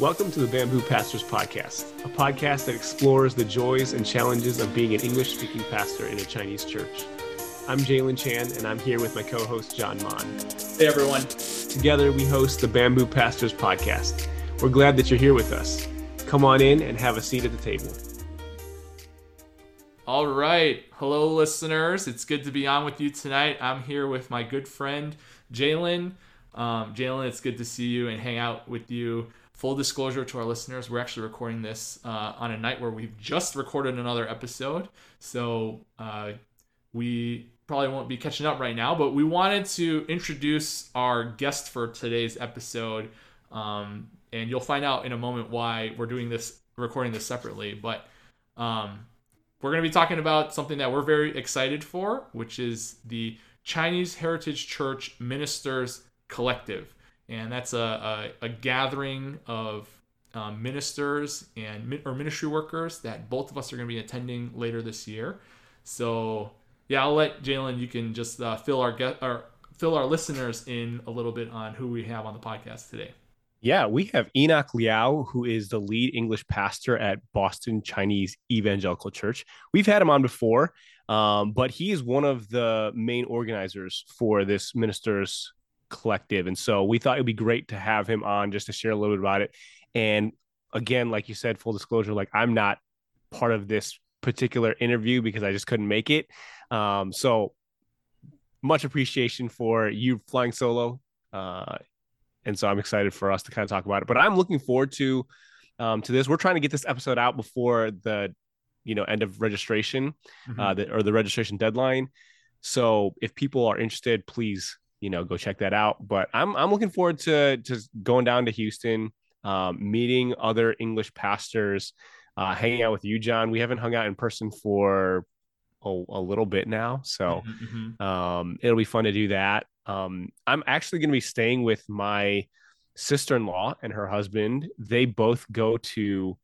Welcome to the Bamboo Pastors Podcast, a podcast that explores the joys and challenges of being an English speaking pastor in a Chinese church. I'm Jalen Chan, and I'm here with my co host, Jon Mon. Hey, everyone. Together, we host the Bamboo Pastors Podcast. We're glad that you're here with us. Come on in and have a seat at the table. All right. Hello, listeners. It's good to be on with you tonight. I'm here with my good friend, Jalen. Um, Jalen, it's good to see you and hang out with you full disclosure to our listeners, we're actually recording this uh, on a night where we've just recorded another episode. So uh, we probably won't be catching up right now, but we wanted to introduce our guest for today's episode. Um, and you'll find out in a moment why we're doing this, recording this separately. But um, we're going to be talking about something that we're very excited for, which is the Chinese Heritage Church Ministers Collective and that's a, a, a gathering of um, ministers and or ministry workers that both of us are going to be attending later this year. So yeah, I'll let Jalen. You can just uh, fill our get or fill our listeners in a little bit on who we have on the podcast today. Yeah, we have Enoch Liao, who is the lead English pastor at Boston Chinese Evangelical Church. We've had him on before, um, but he is one of the main organizers for this ministers collective. And so we thought it'd be great to have him on just to share a little bit about it. And again, like you said, full disclosure, like I'm not part of this particular interview because I just couldn't make it. Um, so much appreciation for you flying solo. Uh, and so I'm excited for us to kind of talk about it. But I'm looking forward to um, to this. We're trying to get this episode out before the you know end of registration mm-hmm. uh, the, or the registration deadline. So if people are interested, please you know, go check that out. But I'm I'm looking forward to just going down to Houston, um, meeting other English pastors, uh, hanging out with you, Jon. We haven't hung out in person for a, a little bit now, so mm-hmm, mm-hmm. um, it'll be fun to do that. Um, I'm actually going to be staying with my sister-in-law and her husband. They both go to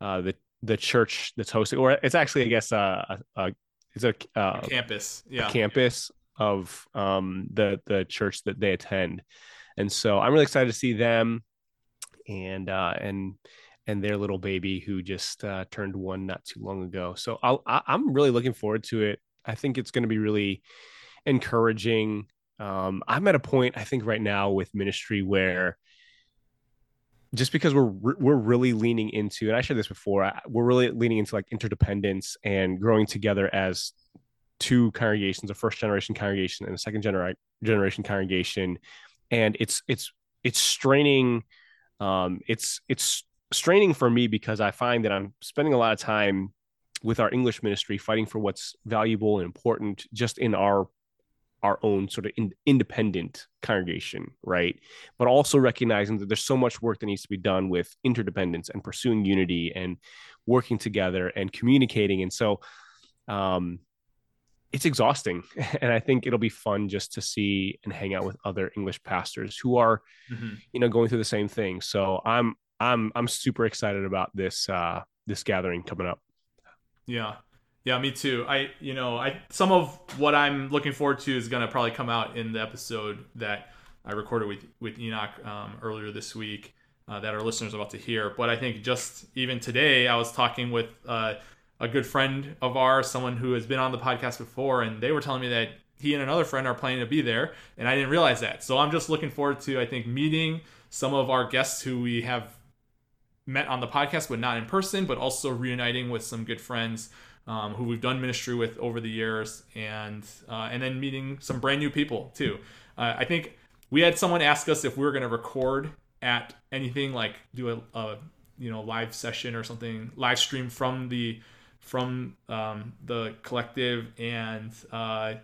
uh, the the church that's hosting, or it's actually, I guess, uh, a, a it's a, uh, a campus, yeah, a campus of um, the the church that they attend, and so I'm really excited to see them, and uh, and and their little baby who just uh, turned one not too long ago. So I'll, I, I'm really looking forward to it. I think it's going to be really encouraging. Um, I'm at a point I think right now with ministry where just because we're we're really leaning into and I shared this before we're really leaning into like interdependence and growing together as two congregations, a first generation congregation and a second genera- generation congregation, and it's it's it's straining. Um, it's it's straining for me because I find that I'm spending a lot of time with our English ministry fighting for what's valuable and important just in our our own sort of in, independent congregation, right? But also recognizing that there's so much work that needs to be done with interdependence and pursuing unity and working together and communicating. And so, um, it's exhausting and i think it'll be fun just to see and hang out with other english pastors who are mm-hmm. you know going through the same thing. So i'm i'm i'm super excited about this uh this gathering coming up. Yeah. Yeah me too. I you know i some of what i'm looking forward to is going to probably come out in the episode that i recorded with with enoch um, earlier this week uh, that our listeners are about to hear. But i think just even today i was talking with uh a good friend of ours, someone who has been on the podcast before, and they were telling me that he and another friend are planning to be there, and I didn't realize that. So I'm just looking forward to, I think, meeting some of our guests who we have met on the podcast, but not in person, but also reuniting with some good friends um, who we've done ministry with over the years, and uh, and then meeting some brand new people too. Uh, I think we had someone ask us if we were going to record at anything like do a, a you know live session or something live stream from the from um, the collective, and uh,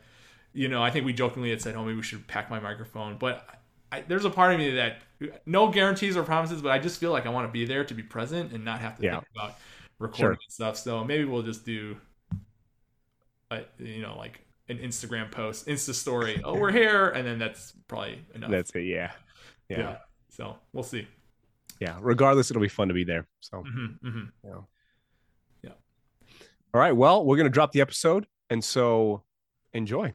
you know, I think we jokingly had said, "Oh, maybe we should pack my microphone," but I, there's a part of me that no guarantees or promises, but I just feel like I want to be there to be present and not have to Yeah. think about recording Sure. and stuff. So maybe we'll just do, a, you know, like an Instagram post, Insta story. Oh, we're here, and then that's probably enough. That's it. Yeah. yeah. Yeah. So we'll see. Yeah. Regardless, it'll be fun to be there. So. hmm hmm Yeah. Yeah. All right. Well, we're going to drop the episode. And so enjoy.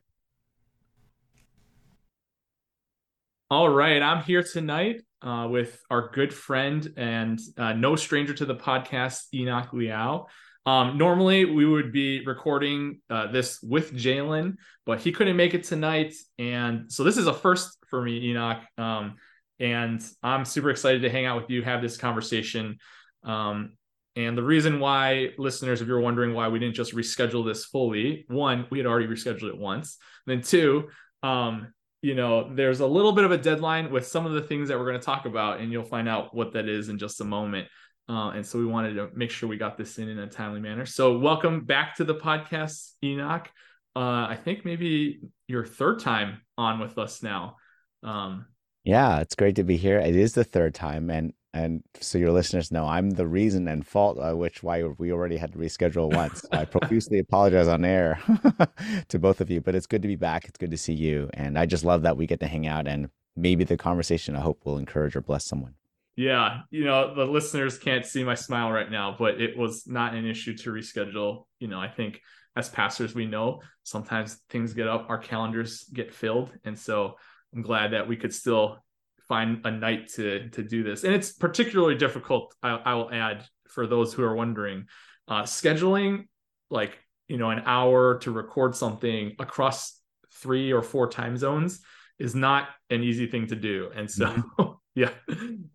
All right, I'm here tonight uh, with our good friend and uh, no stranger to the podcast, Enoch Liao. Um, normally, we would be recording uh, this with Jalen, but he couldn't make it tonight, and so this is a first for me, Enoch. Um, and I'm super excited to hang out with you, have this conversation. Um, and the reason why, listeners, if you're wondering why we didn't just reschedule this fully, one, we had already rescheduled it once. And Then two, um, you know, there's a little bit of a deadline with some of the things that we're going to talk about, and you'll find out what that is in just a moment. Uh, and so we wanted to make sure we got this in in a timely manner. So welcome back to the podcast, Enoch. Uh, I think maybe your third time on with us now. Um, Yeah, it's great to be here. It is the third time, and and so your listeners know I'm the reason and fault which why we already had to reschedule once. I profusely apologize on air to both of you, but it's good to be back. It's good to see you, and I just love that we get to hang out and maybe the conversation I hope will encourage or bless someone. Yeah, you know, the listeners can't see my smile right now, but it was not an issue to reschedule. You know, I think as pastors, we know sometimes things get up, our calendars get filled. And so I'm glad that we could still find a night to to do this. And it's particularly difficult, I, I will add, for those who are wondering, uh, scheduling like, you know, an hour to record something across three or four time zones is not an easy thing to do. And so yeah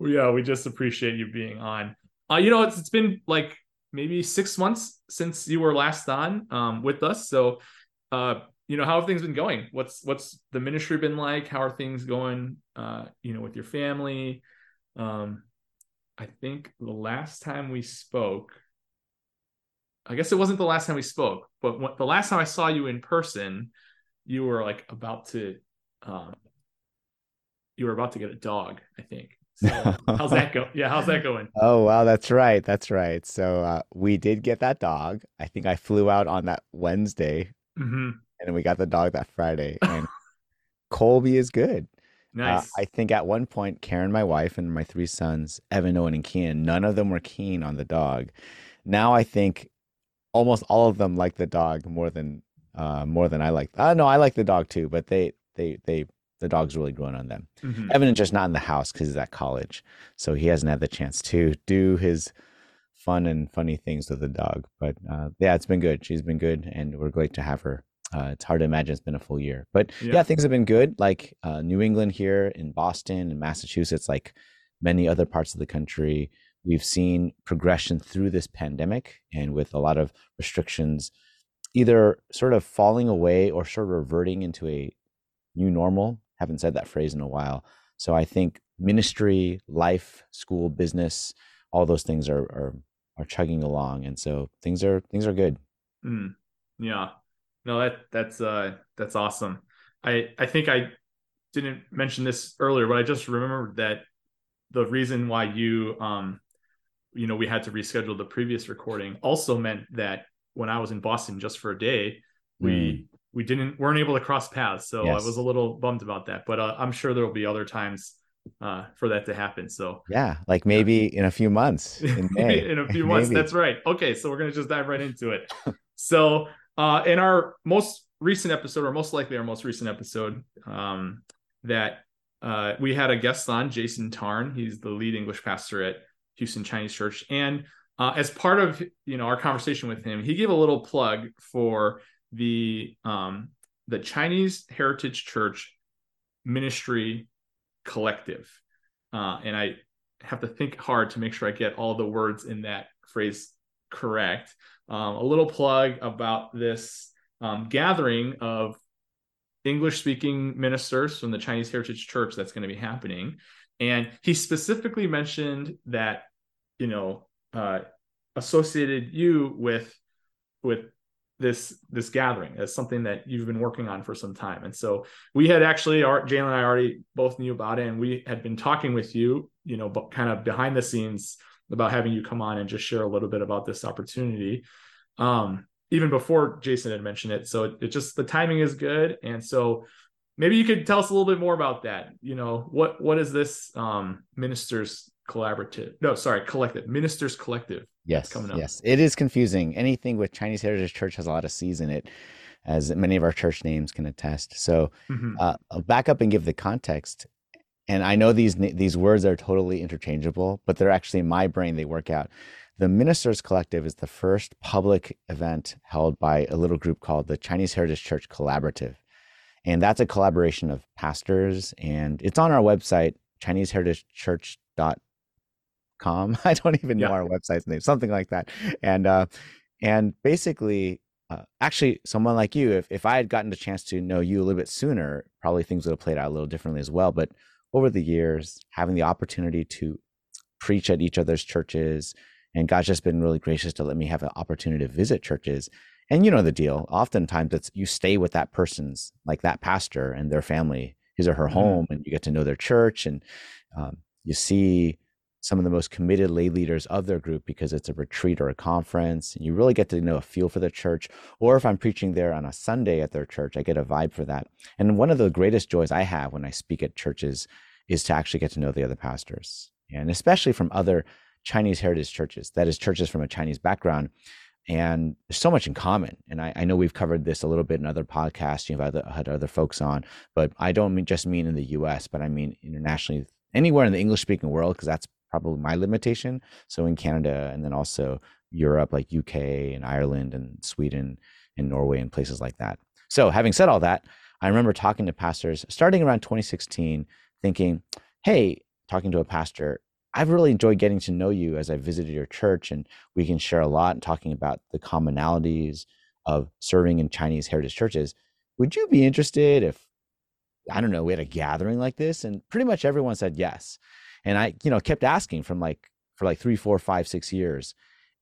yeah we just appreciate you being on uh you know it's, it's been like maybe six months since you were last on um with us so uh you know how have things been going what's what's the ministry been like how are things going uh you know with your family um i think the last time we spoke i guess it wasn't the last time we spoke but what, the last time i saw you in person you were like about to um you were about to get a dog, I think. So how's that go? Yeah, how's that going? Oh wow, that's right, that's right. So uh, we did get that dog. I think I flew out on that Wednesday, hmm and we got the dog that Friday. And Colby is good. Uh, Nice. I think at one point, Karen, my wife, and my three sons, Evan, Owen, and Keenan, none of them were keen on the dog. Now I think almost all of them like the dog more than uh, more than I like. Uh, no, I like the dog too, but they they they the dog's really grown on them. Mhm. Evan is just not in the house because he's at college, so he hasn't had the chance to do his fun and funny things with the dog. But uh, yeah, it's been good. She's been good, and we're great to have her. Uh, it's hard to imagine it's been a full year, but yeah, Yeah. things have been good. Like uh, New England here in Boston and Massachusetts, like many other parts of the country, we've seen progression through this pandemic, and with a lot of restrictions, either sort of falling away or sort of reverting into a new normal. Haven't said that phrase in a while. So I think ministry, life, school, business, all those things are are are chugging along, and so things are things are good. Mm. Yeah. No, that that's uh that's awesome. I I think I didn't mention this earlier, but I just remembered that the reason why you um you know we had to reschedule the previous recording also meant that when I was in Boston just for a day, we we didn't weren't able to cross paths. So I was a little bummed about that. But uh, I'm sure there will be other times uh for that to happen. So Yeah, like maybe in a few months in May. in a few months. That's right. Okay, so we're gonna just dive right into it. so, uh, in our most recent episode, or most likely our most recent episode, um, that uh, we had a guest on, Jason Tarn. He's the lead English pastor at Houston Chinese Church, and uh, as part of you know our conversation with him, he gave a little plug for the um, the Chinese Heritage Church Ministry Collective, uh, and I have to think hard to make sure I get all the words in that phrase correct. Um, a little plug about this um, gathering of English speaking ministers from the Chinese Heritage Church that's going to be happening. And he specifically mentioned that, you know, uh, associated you with with this this gathering as something that you've been working on for some time. And so we had actually, Jalen and I already both knew about it, and we had been talking with you, you know, but kind of behind the scenes about having you come on and just share a little bit about this opportunity. Um, even before Jason had mentioned it. So it, it just the timing is good. And so maybe you could tell us a little bit more about that. You know, what what is this um ministers collaborative? No, sorry, collective. Ministers collective. Yes. Coming up. Yes. It is confusing. Anything with Chinese Heritage Church has a lot of C's in it, as many of our church names can attest. So mm-hmm. uh, I'll back up and give the context. And I know these these words are totally interchangeable, but they're actually in my brain, they work out. The Ministers Collective is the first public event held by a little group called the Chinese Heritage Church Collaborative. And that's a collaboration of pastors, and it's on our website, ChineseHeritageChurch.com. I don't even know yeah. our website's name, something like that. And uh, and basically, uh, actually, someone like you, if, if I had gotten the chance to know you a little bit sooner, probably things would have played out a little differently as well. But over the years, having the opportunity to preach at each other's churches, and God's just been really gracious to let me have an opportunity to visit churches. And you know the deal. Oftentimes it's you stay with that person's, like that pastor and their family, his or her mm-hmm. home, and you get to know their church and um, you see some of the most committed lay leaders of their group because it's a retreat or a conference and you really get to know a feel for the church or if i'm preaching there on a sunday at their church i get a vibe for that and one of the greatest joys i have when i speak at churches is to actually get to know the other pastors and especially from other Chinese heritage churches, that is, churches from a Chinese background. And there's so much in common. And I, I know we've covered this a little bit in other podcasts. You've had, had other folks on, but I don't mean, just mean in the US, but I mean internationally, anywhere in the English speaking world, because that's probably my limitation. So in Canada and then also Europe, like UK and Ireland and Sweden and Norway and places like that. So having said all that, I remember talking to pastors starting around 2016, thinking, hey, talking to a pastor, I've really enjoyed getting to know you as I visited your church, and we can share a lot and talking about the commonalities of serving in Chinese heritage churches. Would you be interested if, I don't know, we had a gathering like this? And pretty much everyone said yes. And I, you know, kept asking from like, for like three, four, five, six years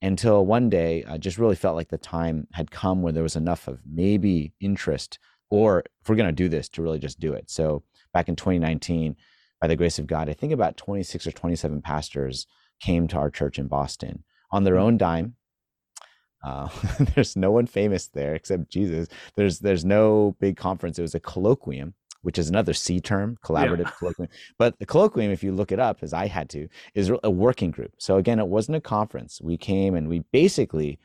until one day I just really felt like the time had come where there was enough of maybe interest or if we're going to do this to really just do it. So back in 2019, by the grace of God, I think about 26 or 27 pastors came to our church in Boston on their own dime. Uh, there's no one famous there except Jesus. There's there's no big conference. It was a colloquium, which is another C term, collaborative yeah. colloquium. But the colloquium, if you look it up, as I had to, is a working group. So again, it wasn't a conference. We came and we basically,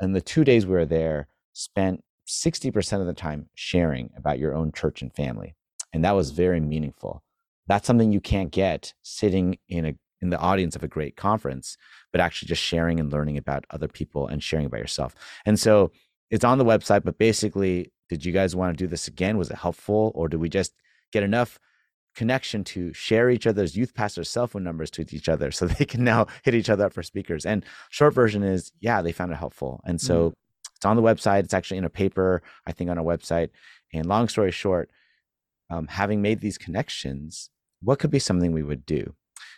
in the two days we were there, spent 60% of the time sharing about your own church and family. And that was very meaningful that's something you can't get sitting in a in the audience of a great conference but actually just sharing and learning about other people and sharing about yourself and so it's on the website but basically did you guys want to do this again was it helpful or do we just get enough connection to share each other's youth pastors cell phone numbers to each other so they can now hit each other up for speakers and short version is yeah they found it helpful and so mm. it's on the website it's actually in a paper i think on our website and long story short um, having made these connections, what could be something we would do?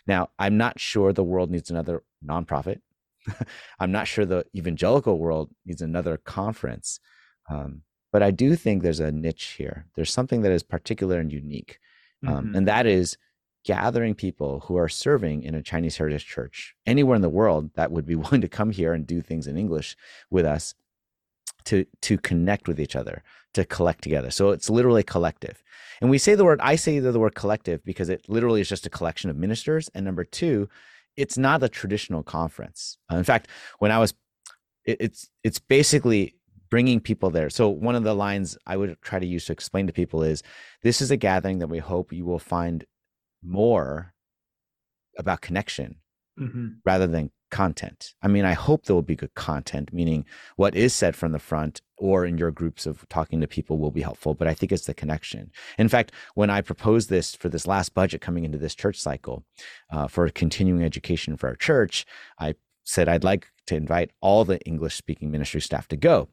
Now, I'm not sure the world needs another nonprofit. I'm not sure the evangelical world needs another conference. Um, but I do think there's a niche here. There's something that is particular and unique. Um, mm-hmm. And that is gathering people who are serving in a Chinese heritage church anywhere in the world that would be willing to come here and do things in English with us to to connect with each other, to collect together. So it's literally collective. And we say the word, I say the word collective because it literally is just a collection of ministers. And number two, it's not a traditional conference. Uh, in fact, when I was, it, it's it's basically bringing people there. So one of the lines I would try to use to explain to people is, this is a gathering that we hope you will find more about connection mm-hmm. rather than content. I mean, I hope there will be good content, meaning what is said from the front or in your groups of talking to people will be helpful, but I think it's the connection. In fact, when I proposed this for this last budget coming into this church cycle uh, for continuing education for our church, I said I'd like to invite all the English speaking ministry staff to go.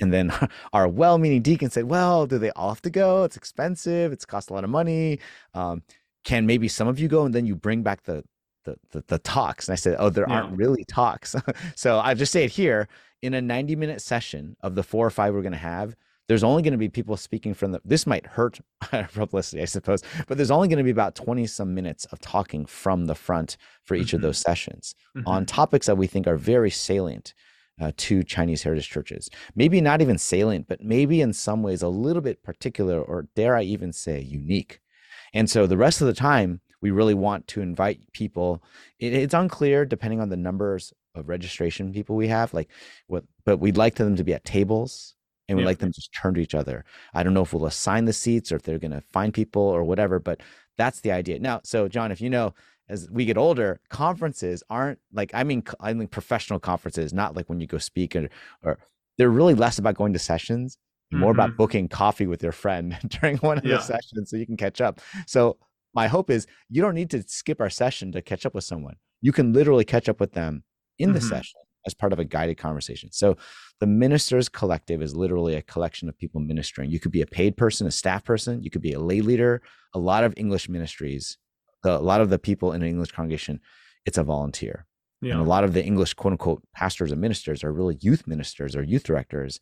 And then our well meaning deacon said, Well, do they all have to go? It's expensive. It's cost a lot of money. Um, can maybe some of you go and then you bring back the the, the, the talks. And I said, oh, there yeah. aren't really talks. so I just say it here in a 90 minute session of the four or five we're going to have, there's only going to be people speaking from the, this might hurt publicity, I suppose, but there's only going to be about 20 some minutes of talking from the front for each mm-hmm. of those sessions mm-hmm. on topics that we think are very salient uh, to Chinese heritage churches. Maybe not even salient, but maybe in some ways a little bit particular, or dare I even say unique. And so the rest of the time, we really want to invite people. It, it's unclear depending on the numbers of registration people we have, like what, but we'd like them to be at tables and we'd yeah. like them to just turn to each other. I don't know if we'll assign the seats or if they're going to find people or whatever, but that's the idea. Now, so Jon, if you know, as we get older, conferences aren't like I mean I mean professional conferences, not like when you go speak or, or they're really less about going to sessions, more mm-hmm. about booking coffee with your friend during one of yeah. the sessions so you can catch up. So my hope is you don't need to skip our session to catch up with someone. You can literally catch up with them in mm-hmm. the session as part of a guided conversation. So the ministers collective is literally a collection of people ministering. You could be a paid person, a staff person, you could be a lay leader. A lot of English ministries, the, a lot of the people in an English congregation, it's a volunteer. Yeah. And a lot of the English quote unquote pastors and ministers are really youth ministers or youth directors.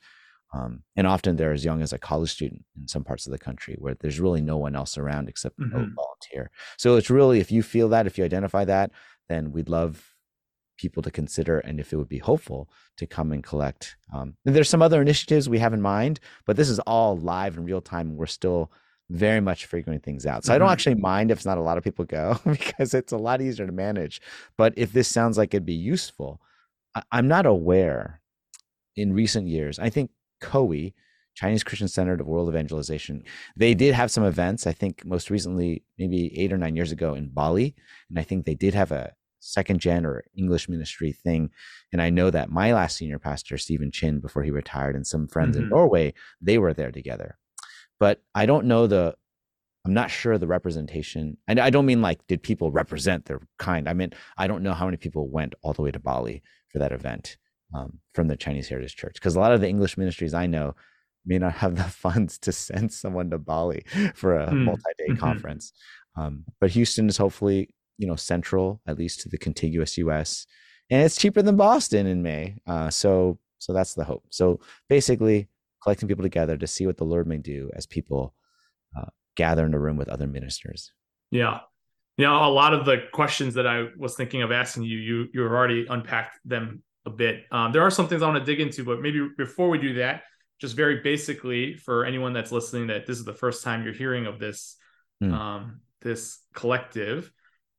Um, and often they're as young as a college student in some parts of the country where there's really no one else around except mm-hmm. a volunteer. So it's really, if you feel that, if you identify that, then we'd love people to consider and if it would be hopeful to come and collect. Um, and there's some other initiatives we have in mind, but this is all live in real time. We're still very much figuring things out. So mm-hmm. I don't mm-hmm. actually mind if not a lot of people go because it's a lot easier to manage. But if this sounds like it'd be useful, I- I'm not aware in recent years. I think COE, Chinese Christian Center of World Evangelization, they did have some events. I think most recently, maybe eight or nine years ago in Bali. And I think they did have a second gen or English ministry thing. And I know that my last senior pastor, Stephen Chin, before he retired, and some friends mm-hmm. in Norway, they were there together. But I don't know the, I'm not sure the representation. And I don't mean like, did people represent their kind? I mean, I don't know how many people went all the way to Bali for that event um, from the Chinese Heritage Church. Because a lot of the English ministries I know may not have the funds to send someone to Bali for a mm. multi-day mm-hmm. conference. Um, but Houston is hopefully you know central at least to the contiguous us and it's cheaper than boston in may uh, so so that's the hope so basically collecting people together to see what the lord may do as people uh, gather in a room with other ministers yeah yeah a lot of the questions that i was thinking of asking you you you've already unpacked them a bit um, there are some things i want to dig into but maybe before we do that just very basically for anyone that's listening that this is the first time you're hearing of this mm. um, this collective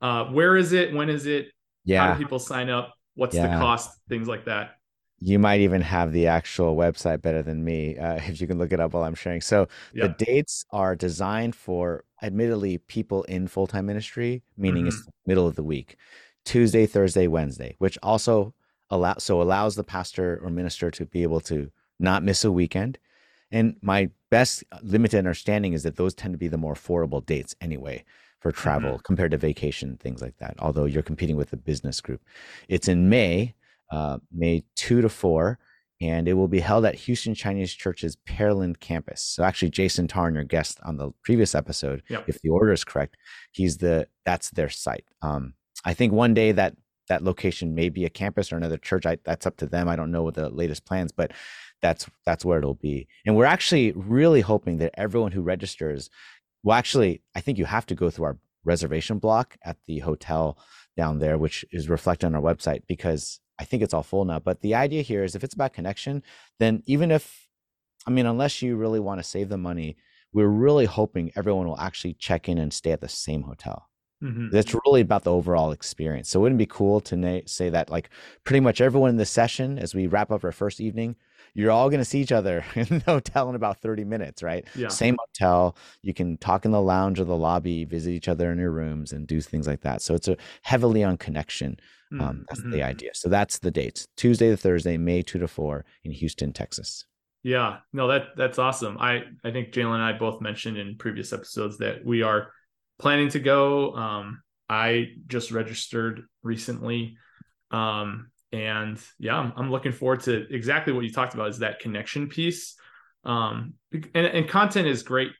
uh, where is it? When is it? Yeah. How do people sign up? What's yeah. the cost? Things like that. You might even have the actual website better than me uh, if you can look it up while I'm sharing. So yeah. the dates are designed for, admittedly, people in full time ministry, meaning mm-hmm. it's middle of the week, Tuesday, Thursday, Wednesday, which also allow so allows the pastor or minister to be able to not miss a weekend. And my best limited understanding is that those tend to be the more affordable dates anyway for travel mm-hmm. compared to vacation, things like that. Although you're competing with a business group. It's in May, uh, May 2 to 4, and it will be held at Houston Chinese Church's Pearland campus. So actually, Jason Tarn, your guest on the previous episode, yep. if the order is correct, he's the that's their site. Um, I think one day that that location may be a campus or another church. I, that's up to them. I don't know what the latest plans, but that's that's where it'll be. And we're actually really hoping that everyone who registers well, actually, I think you have to go through our reservation block at the hotel down there, which is reflected on our website because I think it's all full now. But the idea here is if it's about connection, then even if, I mean, unless you really want to save the money, we're really hoping everyone will actually check in and stay at the same hotel. Mm-hmm. That's really about the overall experience. So, wouldn't it be cool to na- say that, like, pretty much everyone in the session, as we wrap up our first evening, you're all going to see each other in the hotel in about 30 minutes, right? Yeah. Same hotel. You can talk in the lounge or the lobby, visit each other in your rooms, and do things like that. So it's a heavily on connection. Um, mm-hmm. That's the idea. So that's the dates: Tuesday to Thursday, May two to four in Houston, Texas. Yeah, no, that that's awesome. I I think Jalen and I both mentioned in previous episodes that we are planning to go. Um, I just registered recently. Um, and yeah I'm, I'm, looking forward to exactly what you talked about is that connection piece um and, and content is great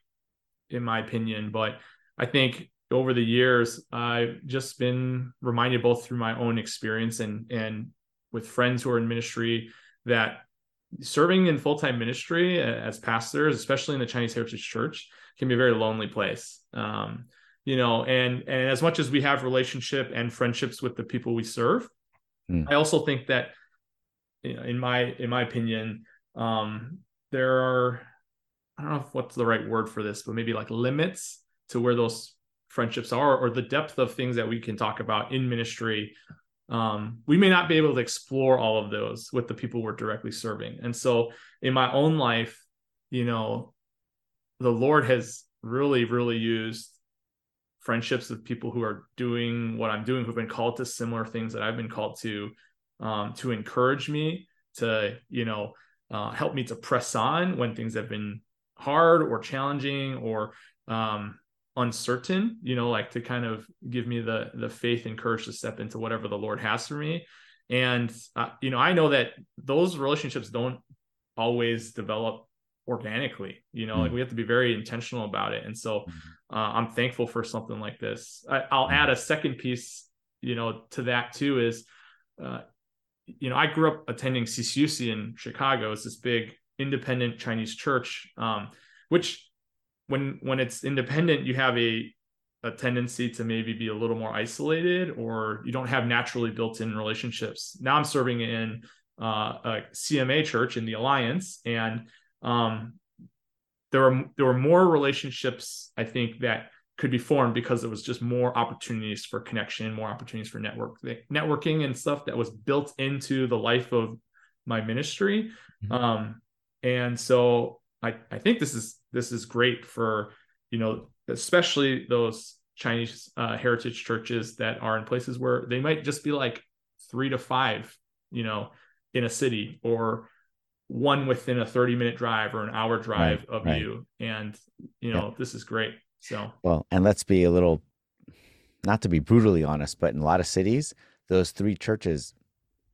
in my opinion but i think over the years, I've just been reminded both through my own experience and and with friends who are in ministry that serving in full-time ministry as pastors, especially in the Chinese Heritage Church, can be a very lonely place. Um, you know, and and as much as we have relationship and friendships with the people we serve, mm. I also think that in my in my opinion, um, there are I don't know if what's the right word for this, but maybe like limits to where those friendships are or the depth of things that we can talk about in ministry um, we may not be able to explore all of those with the people we're directly serving and so in my own life you know the lord has really really used friendships with people who are doing what i'm doing who've been called to similar things that i've been called to um, to encourage me to you know uh, help me to press on when things have been hard or challenging or um, uncertain you know like to kind of give me the the faith and courage to step into whatever the lord has for me and uh, you know i know that those relationships don't always develop organically you know mm-hmm. like we have to be very intentional about it and so mm-hmm. Uh, i'm thankful for something like this I, will add a second piece you know to that too is uh, you know i grew up attending CCUC in chicago it's this big independent chinese church um, which when when it's independent, you have a a tendency to maybe be a little more isolated, or you don't have naturally built-in relationships. Now I'm serving in uh, a CMA church in the Alliance, and um, there were there were more relationships I think that could be formed because there was just more opportunities for connection, more opportunities for network networking and stuff that was built into the life of my ministry. Mm-hmm. Um, and so I, I think this is this is great for you know especially those Chinese uh, heritage churches that are in places where they might just be like three to five, you know, in a city or one within a 30 minute drive or an hour drive right, of right. you. And, you know, yeah. this is great. So, well, and let's be a little, not to be brutally honest, but in a lot of cities, those three churches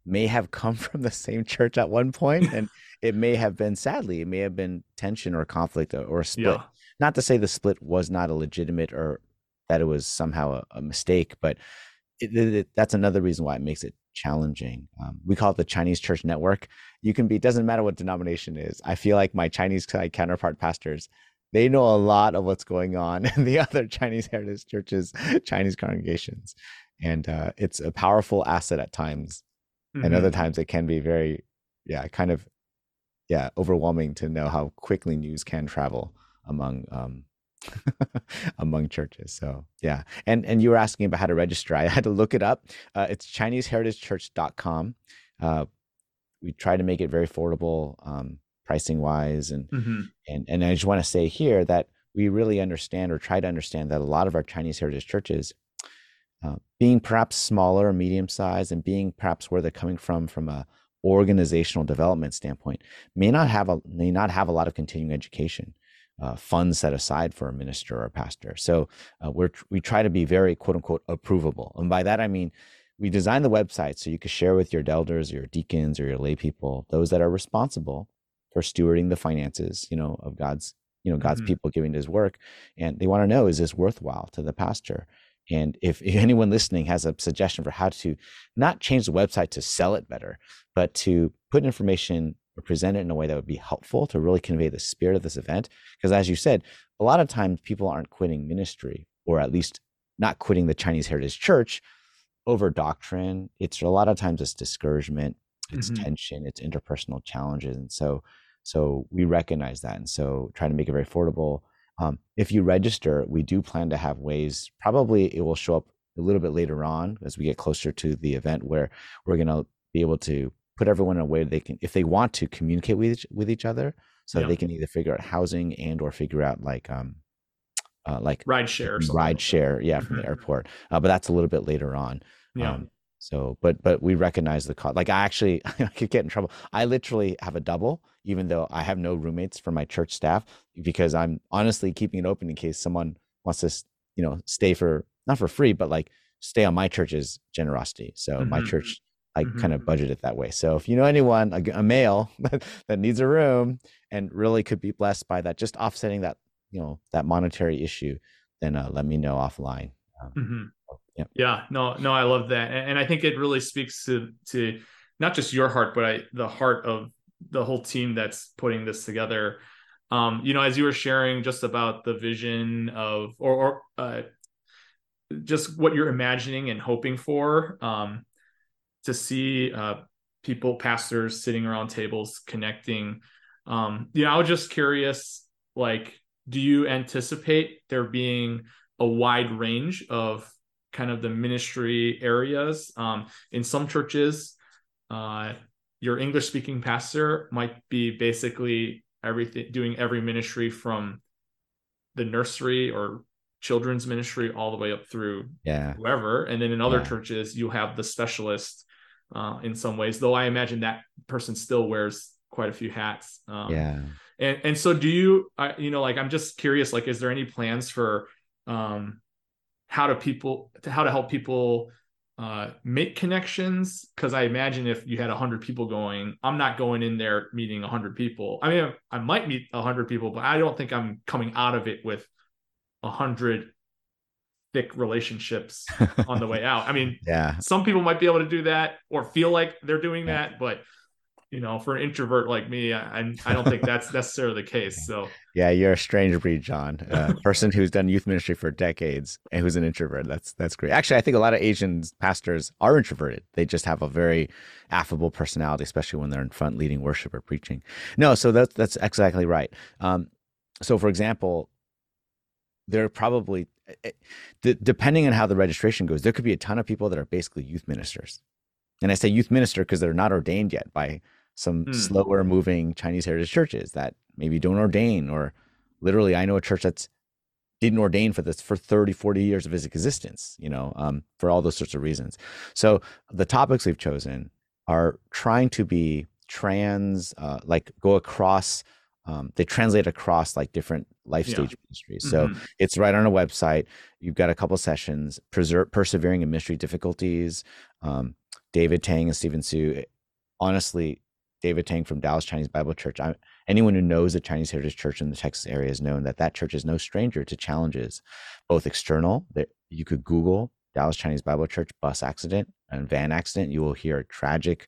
may have come from the same church at one point and it may have been sadly it may have been tension or conflict or, a split yeah. not to say the split was not a legitimate or that it was somehow a, a mistake but it, it, that's another reason why it makes it challenging. Um, we call it the chinese church network. You can be doesn't matter what denomination is. I feel like my chinese counterpart pastors they know a lot of what's going on in the other chinese heritage churches chinese congregations. And uh, it's a powerful asset at times. Mm-hmm. and other times it can be very yeah kind of yeah overwhelming to know how quickly news can travel among um among churches so yeah. And and you were asking about how to register. I had to look it up. Uh, it's chineseheritagechurch.com uh, we try to make it very affordable um, pricing wise and mm-hmm. and and i just want to say here that we really understand or try to understand that a lot of our chinese heritage churches uh, being perhaps smaller or medium size and being perhaps where they're coming from from a organizational development standpoint may not have a may not have a lot of continuing education uh, funds set aside for a minister or a pastor. So uh, we're we try to be very quote unquote approvable. And by that i mean we design the website so you can share with your elders or your deacons or your lay people those that are responsible for stewarding the finances you know of god's you know god's mm-hmm. people giving to his work. And they want to know is this worthwhile to the pastor? And if, if anyone listening has a suggestion for how to not change the website to sell it better, but to put information or present it in a way that would be helpful to really convey the spirit of this event. Because as you said, a lot of times people aren't quitting ministry, or at least not quitting the Chinese Heritage Church over doctrine. It's a lot of times it's discouragement, it's mm-hmm. tension, it's interpersonal challenges. And so so we recognize that. And so trying to make it very affordable um, if you register, we do plan to have ways, probably it will show up a little bit later on as we get closer to the event where we're going to be able to put everyone in a way they can, if they want to communicate with each, with each other, so yeah. they can either figure out housing and or figure out like um, uh, like ride share, ride share, yeah, from the mm-hmm. airport. Uh, but that's a little bit later on. Yeah. Um, so, but but we recognize the cost. Like I actually, I could get in trouble. I literally have a double, even though I have no roommates for my church staff, because I'm honestly keeping it open in case someone wants to, you know, stay for not for free, but like stay on my church's generosity. So mm-hmm. my church, I mm-hmm. kind of budget it that way. So if you know anyone, a, a male that, needs a room and really could be blessed by that, just offsetting that, you know, that monetary issue, then uh, let me know offline. Um, hmm yeah. Yeah. No, no, I love that. And, and I think it really speaks to, to not just your heart, but I, the heart of the whole team that's putting this together. Um, you know, as you were sharing just about the vision of, or, or uh, just what you're imagining and hoping for, um, to see uh, people, pastors sitting around tables connecting. Um, you know, I was just curious, like, do you anticipate there being a wide range of kind of the ministry areas? Um, in some churches, uh, your English speaking pastor might be basically everything, doing every ministry from the nursery or children's ministry all the way up through yeah whoever. And then in other Yeah. churches, you have the specialist uh, in some ways, though I imagine that person still wears quite a few hats. Um, yeah and and so do you I, you know like i'm just curious like is there any plans for um how to people to how to help people uh make connections because i imagine if you had 100 people going i'm not going in there meeting 100 people i mean i might meet 100 people but i don't think i'm coming out of it with 100 thick relationships on the way out. I mean yeah. some people might be able to do that or feel like they're doing Yeah. that but you know for an introvert like me i I'm- don't think that's necessarily the case so. Yeah you're a strange breed Jon a person who's done youth ministry for decades and who's an introvert. That's that's great. Actually i think a lot of asian pastors are introverted. They just have a very affable personality especially when they're in front leading worship or preaching. No so that's that's exactly right. Um so for example there are probably eh, depending on how the registration goes there could be a ton of people that are basically youth ministers and i say youth minister because they're not ordained yet by some Hmm. slower moving chinese heritage churches that maybe don't ordain or literally i know a church that's didn't ordain for this for 30 40 years of its existence you know um, for all those sorts of reasons so the topics we've chosen are trying to be trans uh, like go across um, they translate across like different life Yeah. stage ministries so mhm. it's right on a website. You've got a couple sessions, persevering in ministry difficulties. Um, David Tang and Stephen Su. Honestly, David Tang from Dallas Chinese Bible Church. I, anyone who knows a Chinese Heritage Church in the Texas area has known that that church is no stranger to challenges, both external. That you could Google Dallas Chinese Bible Church bus accident and van accident. You will hear a tragic.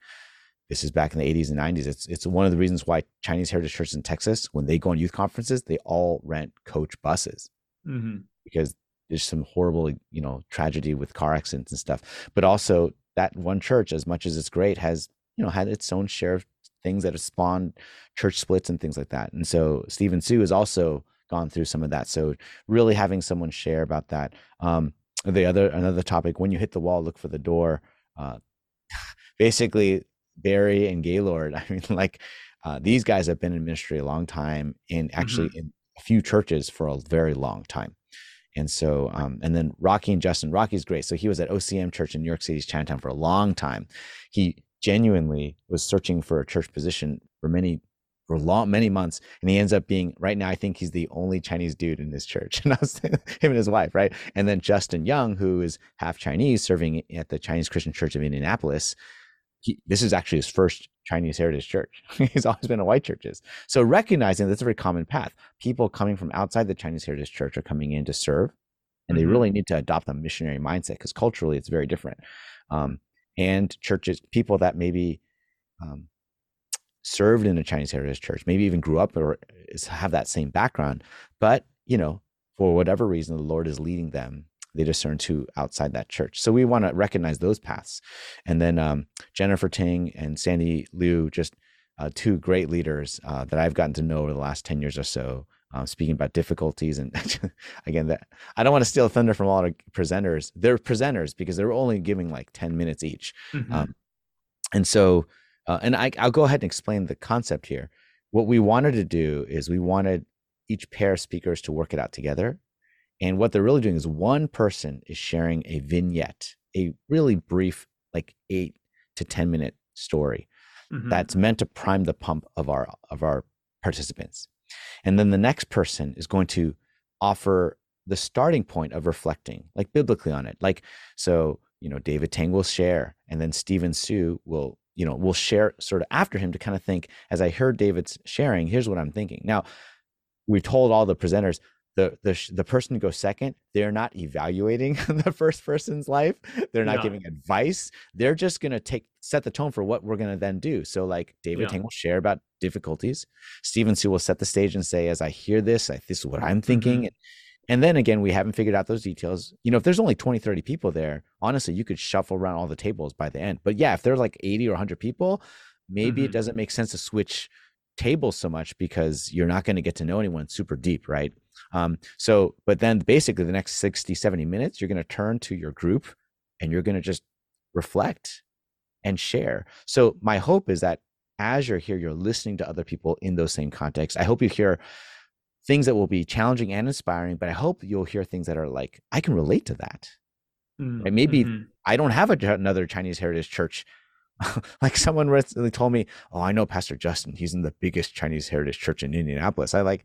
This is back in the 80s and 90s. It's it's one of the reasons why Chinese Heritage Churches in Texas, when they go on youth conferences, they all rent coach buses Mhm. because there's some horrible, you know, tragedy with car accidents and stuff. But also that one church, as much as it's great, has, you know, had its own share of things that have spawned church splits and things like that. And so Stephen Sue has also gone through some of that. So really having someone share about that. Um, the other another topic, when you hit the wall, look for the door. Uh, basically, Barry and Gaylord. I mean, like uh, these guys have been in ministry a long time, and actually in a few churches for a very long time. And so, um, and then Rocky and Justin, Rocky's great. So he was at OCM Church in New York City's Chinatown for a long time. He genuinely was searching for a church position for many, for long, many months, and he ends up being right now. I think he's the only Chinese dude in this church, and I was him and his wife, right? And then Justin Young, who is half Chinese, serving at the Chinese Christian Church of Indianapolis. He, this is actually his first Chinese heritage church. He's always been in white churches. So recognizing that's a very common path. People coming from outside the Chinese heritage church are coming in to serve, and they Mhm. really need to adopt a missionary mindset because culturally it's very different. Um, and churches, people that maybe um, served in a Chinese heritage church, maybe even grew up or have that same background, but you know, for whatever reason, the Lord is leading them. They discern to outside that church. So we want to recognize those paths. And then um, Jennifer Ting and Sandy Liu, just uh, two great leaders uh, that I've gotten to know over the last 10 years or so, um, speaking about difficulties. And again, that I don't want to steal thunder from all the presenters. They're presenters because they're only giving like 10 minutes each. Mhm. Um, and so, uh, and I, I'll go ahead and explain the concept here. What we wanted to do is we wanted each pair of speakers to work it out together. And what they're really doing is one person is sharing a vignette, a really brief, like eight to 10 minute story Mhm. that's meant to prime the pump of our of our participants. And then the next person is going to offer the starting point of reflecting like biblically on it. Like so you know david tang will share and then stephen sue will you know will share sort of after him to kind of think as i heard david's sharing here's what i'm thinking. Now we told all the presenters the the the person who goes second, they're not evaluating the first person's life. They're not Yeah. giving advice. They're just gonna take set the tone for what we're gonna then do. So like David Yeah. Tang will share about difficulties. Stephen Sue will set the stage and say, as I hear this, I, this is what I'm thinking. Mm-hmm. And then again, we haven't figured out those details. You know, if there's only 20, 30 people there, honestly, you could shuffle around all the tables by the end. But yeah, if there's like 80 or 100 people, maybe it Mhm. doesn't make sense to switch tables so much because you're not going to get to know anyone super deep, right? Um, so, but then basically the next 60, 70 minutes, you're going to turn to your group and you're going to just reflect and share. So, my hope is that as you're here, you're listening to other people in those same contexts. I hope you hear things that will be challenging and inspiring, but I hope you'll hear things that are like, I can relate to that. Mm, Right? Maybe mhm. I don't have a, another Chinese heritage church. like someone recently told me, "Oh, I know Pastor Justin. He's in the biggest Chinese heritage church in Indianapolis." I like,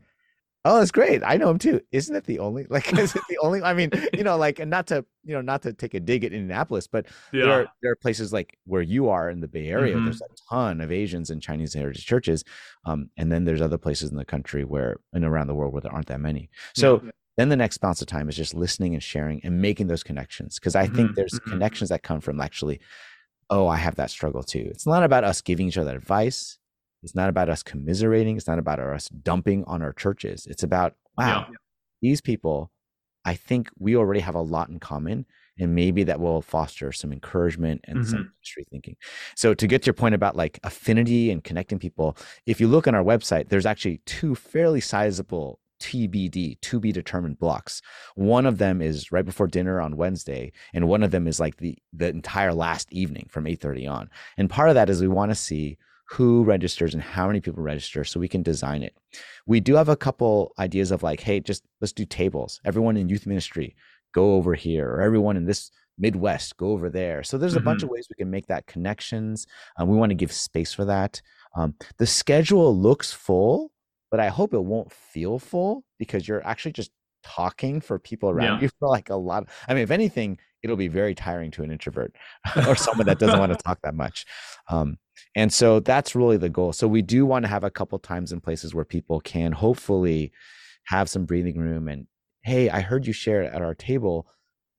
"Oh, that's great. I know him too." Isn't it the only? Like, is it the only? I mean, you know, like, and not to you know, not to take a dig at Indianapolis, but there are there are places like where you are in the Bay Area. Mhm. There's a ton of Asians and Chinese heritage churches, um, and then there's other places in the country where and around the world where there aren't that many. So Yeah. then the next bounce of time is just listening and sharing and making those connections because I think Mhm, there's mhm. connections that come from actually, oh, I have that struggle too. It's not about us giving each other advice. It's not about us commiserating. It's not about us dumping on our churches. It's about wow, Yeah. these people. I think we already have a lot in common, and maybe that will foster some encouragement and some mm-hmm. ministry thinking. So to get to your point about like affinity and connecting people, if you look on our website, there's actually two fairly sizable TBD, to be determined blocks. One of them is right before dinner on Wednesday, and one of them is like the the entire last evening from 8:30 on. And part of that is we want to see who registers and how many people register so we can design it. We do have a couple ideas of like, hey, just let's do tables. Everyone in youth ministry, go over here, or everyone in this Midwest, go over there. So there's a bunch of ways we can make that connections. Um, we want to give space for that. Um, the schedule looks full, but I hope it won't feel full because you're actually just talking for people around Yeah. you for like a lot. I mean, if anything, it'll be very tiring to an introvert or someone that doesn't want to talk that much. Um, and so that's really the goal. So we do want to have a couple times and places where people can hopefully have some breathing room and hey, I heard you share at our table.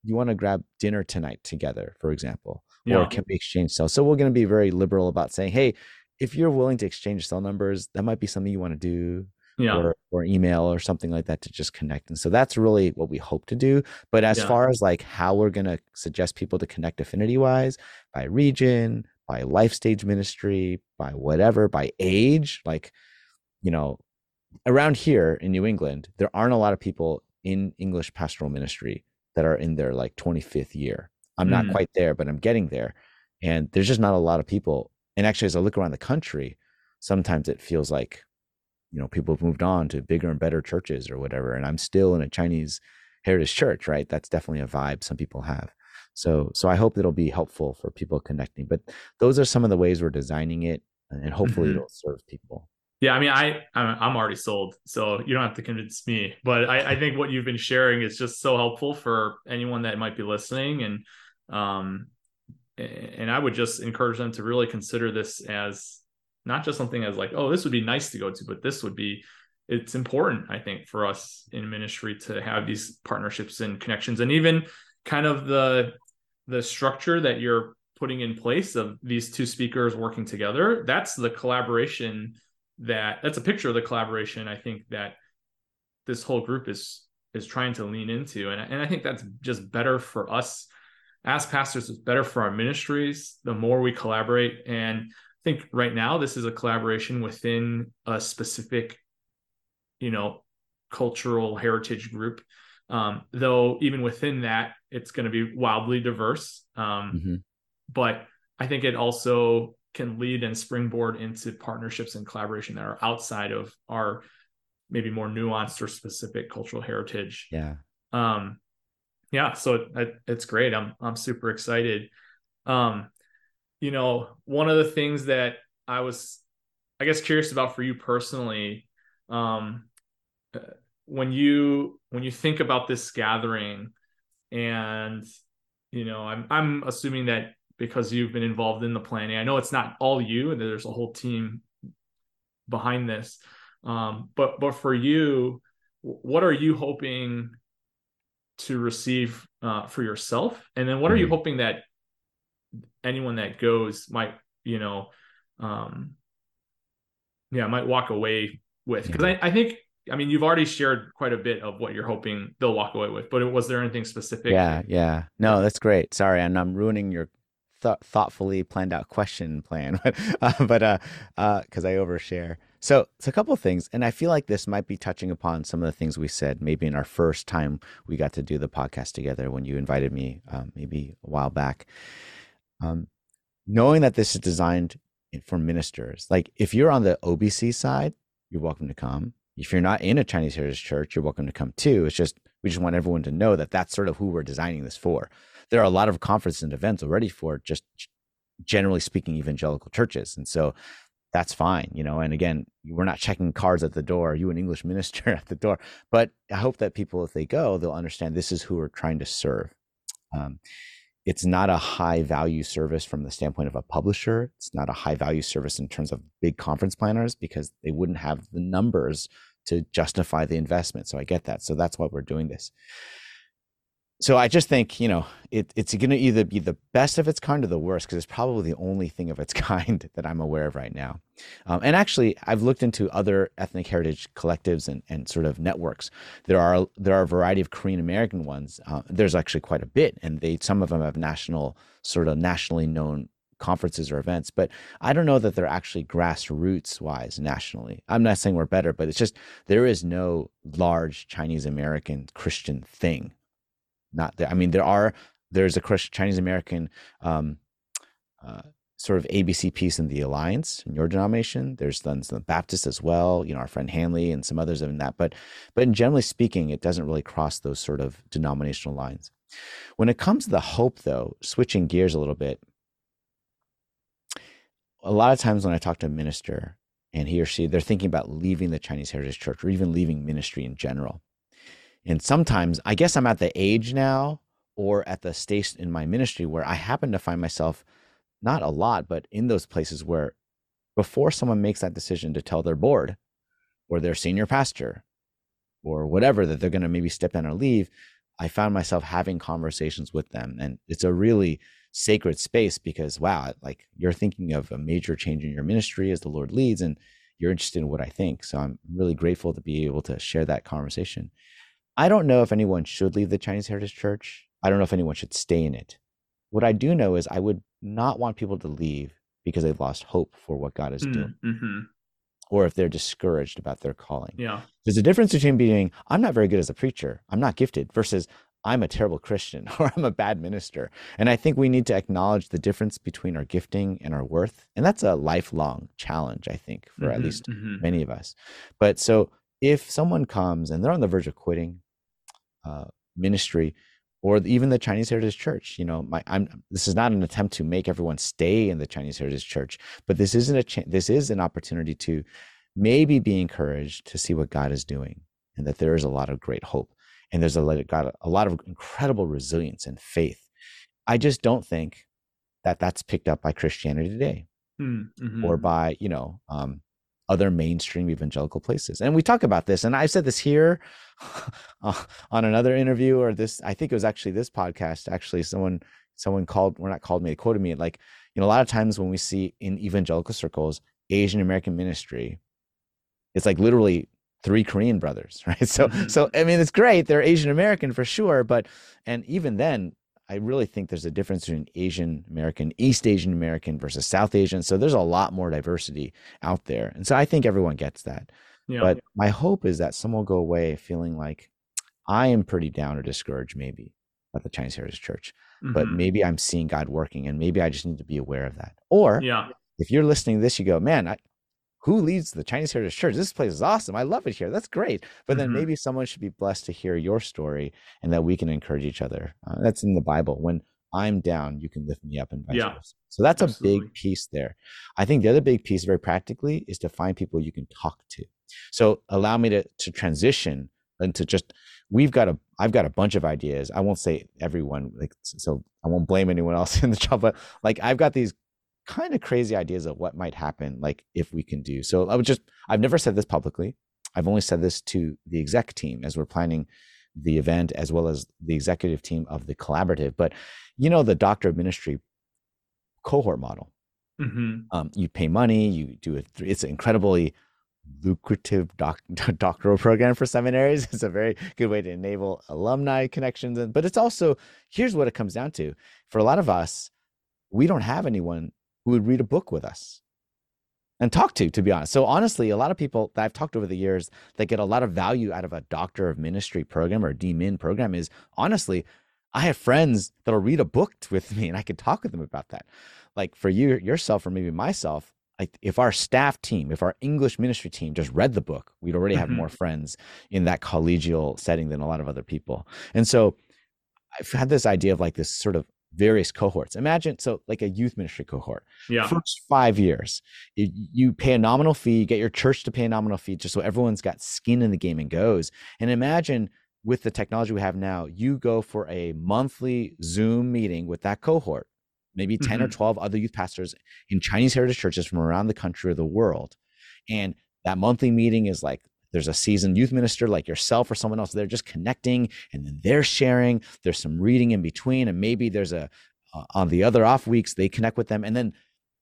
You want to grab dinner tonight together, for example, Yeah. or can we exchange cells? So we're going to be very liberal about saying, hey, if you're willing to exchange cell numbers, that might be something you want to do Yeah. or, or email or something like that to just connect. And so that's really what we hope to do. But as Yeah. far as like how we're going to suggest people to connect affinity wise by region, by life stage ministry, by whatever, by age, like, you know, around here in New England, there aren't a lot of people in English pastoral ministry that are in their like 25th year. I'm not Mhm. quite there, but I'm getting there. And there's just not a lot of people. And actually, as I look around the country, sometimes it feels like, you know, people have moved on to bigger and better churches or whatever. And I'm still in a Chinese heritage church, right? That's definitely a vibe some people have. So, so I hope it'll be helpful for people connecting. But those are some of the ways we're designing it, and hopefully Mhm. it'll serve people. Yeah, I mean, I I'm, I'm already sold, so you don't have to convince me. But I, I think what you've been sharing is just so helpful for anyone that might be listening, and um, and I would just encourage them to really consider this as not just something as like, oh, this would be nice to go to, but this would be it's important, I think, for us in ministry to have these partnerships and connections, and even kind of the the structure that you're putting in place of these two speakers working together. That's the collaboration that that's a picture of the collaboration I think that this whole group is is trying to lean into and, and I think that's just better for us as pastors it's better for our ministries the more we collaborate and I think right now this is a collaboration within a specific you know cultural heritage group um, though even within that it's going to be wildly diverse um, Mhm. but I think it also can lead and springboard into partnerships and collaboration that are outside of our maybe more nuanced or specific cultural heritage. Yeah. Um, yeah, so it, it's great. I'm I'm super excited. Um, you know, one of the things that I was, I guess, curious about for you personally, um, uh, when you when you think about this gathering, and you know, I'm I'm assuming that because you've been involved in the planning, I know it's not all you, and there's a whole team behind this. Um, but but for you, what are you hoping to receive uh, for yourself, and then what are you Mhm. hoping that anyone that goes might you know, um, yeah, might walk away with because I, I think I mean you've already shared quite a bit of what you're hoping they'll walk away with, but was there anything specific? Yeah, yeah. No, that's great. Sorry, and I'm ruining your th- thoughtfully planned out question plan, but uh, but uh, uh, because I overshare. So it's a couple of things, and I feel like this might be touching upon some of the things we said maybe in our first time we got to do the podcast together when you invited me, um, maybe a while back. Um, knowing that this is designed for ministers, like if you're on the OBC side, you're welcome to come. If you're not in a Chinese Heritage Church, you're welcome to come too. It's just we just want everyone to know that that's sort of who we're designing this for. There are a lot of conferences and events already for just generally speaking evangelical churches, and so that's fine, you know. And again, we're not checking cards at the door. You an English minister at the door, but I hope that people, if they go, they'll understand this is who we're trying to serve. Um, it's not a high value service from the standpoint of a publisher. It's not a high value service in terms of big conference planners because they wouldn't have the numbers to justify the investment. So I get that. So that's why we're doing this. So I just think, you know, it, it's going to either be the best of its kind or the worst because it's probably the only thing of its kind that I'm aware of right now. Um, and actually, I've looked into other ethnic heritage collectives and, and sort of networks. There are there are a variety of Korean American ones. Uh, there's actually quite a bit, and they some of them have national sort of nationally known conferences or events, but I don't know that they're actually grassroots wise nationally. I'm not saying we're better, but it's just there is no large Chinese American Christian thing. Not there. I mean, there are there's a Chinese American um, uh, sort of ABC piece in the Alliance in your denomination. There's then some Baptists as well. You know, our friend Hanley and some others in that. But but in generally speaking, it doesn't really cross those sort of denominational lines. When it comes to the hope, though, switching gears a little bit, a lot of times when I talk to a minister and he or she, they're thinking about leaving the Chinese Heritage Church or even leaving ministry in general. And sometimes I guess I'm at the age now or at the stage in my ministry where I happen to find myself not a lot, but in those places where before someone makes that decision to tell their board or their senior pastor or whatever that they're going to maybe step down or leave, I found myself having conversations with them. And it's a really sacred space because wow like you're thinking of a major change in your ministry as the lord leads and you're interested in what i think so i'm really grateful to be able to share that conversation i don't know if anyone should leave the chinese heritage church i don't know if anyone should stay in it what i do know is i would not want people to leave because they've lost hope for what god is doing Mm-hmm. or if they're discouraged about their calling Yeah. there's a difference between being i'm not very good as a preacher i'm not gifted versus I'm a terrible Christian or I'm a bad minister. And I think we need to acknowledge the difference between our gifting and our worth. And that's a lifelong challenge, I think, for at Mhm, least mhm. many of us. But so if someone comes and they're on the verge of quitting uh, ministry, or even the Chinese Heritage Church, you know, my I'm this is not an attempt to make everyone stay in the Chinese Heritage Church, but this isn't a cha- this is an opportunity to maybe be encouraged to see what God is doing, and that there is a lot of great hope, and there's a lot got a lot of incredible resilience and faith. I just don't think that that's picked up by Christianity today Mm, mhm. or by you know um, other mainstream evangelical places and we talk about this and i said this here uh, on another interview or this i think it was actually this podcast actually someone someone called we're not called me they quoted me like you know a lot of times when we see in evangelical circles asian american ministry it's like literally three korean brothers right so Mhm. so i mean it's great they're asian american for sure but and even then I really think there's a difference between Asian American, East Asian American versus South Asian. So there's a lot more diversity out there. And so I think everyone gets that. yeah. But my hope is that someone will go away feeling like I am pretty down or discouraged, maybe, at the Chinese Heritage Church. But Mhm. maybe I'm seeing God working and maybe I just need to be aware of that. Or yeah. if you're listening to this, you go, man, I, who leads the Chinese Heritage Church? This place is awesome. I love it here. That's great. But then Mhm. maybe someone should be blessed to hear your story and that we can encourage each other. Uh, that's in the Bible. When I'm down, you can lift me up and vice Yeah. versa. So that's a big piece there. I think the other big piece, very practically, is to find people you can talk to. So allow me to to transition into just we've got a I've got a bunch of ideas. I won't say everyone like so I won't blame anyone else in the job, but like I've got these kind of crazy ideas of what might happen like if we can do so i would just i've never said this publicly I've only said this to the exec team as we're planning the event, as well as the executive team of the collaborative. But you know, the doctor of ministry cohort model. Mm-hmm. Um, you pay money, you do it. It's an incredibly lucrative doc, doctoral program for seminaries. It's a very good way to enable alumni connections. And, but it's also, here's what it comes down to. For a lot of us, we don't have anyone who would read a book with us and talk to, to be honest. So honestly, a lot of people that I've talked over the years that get a lot of value out of a doctor of ministry program or DMin program is honestly, I have friends that'll read a book with me and I could talk with them about that. Like for you yourself or maybe myself, I, if our staff team, if our English ministry team just read the book, we'd already have mm-hmm. more friends in that collegial setting than a lot of other people. And so I've had this idea of like this sort of various cohorts. Imagine so like a youth ministry cohort. Yeah. First five years, you pay a nominal fee, you get your church to pay a nominal fee, just so everyone's got skin in the game and goes. And imagine with the technology we have now, you go for a monthly Zoom meeting with that cohort, maybe 10 mm-hmm. or 12 other youth pastors in Chinese heritage churches from around the country or the world. And that monthly meeting is like there's a seasoned youth minister like yourself or someone else they're just connecting and then they're sharing there's some reading in between and maybe there's a uh, on the other off weeks they connect with them and then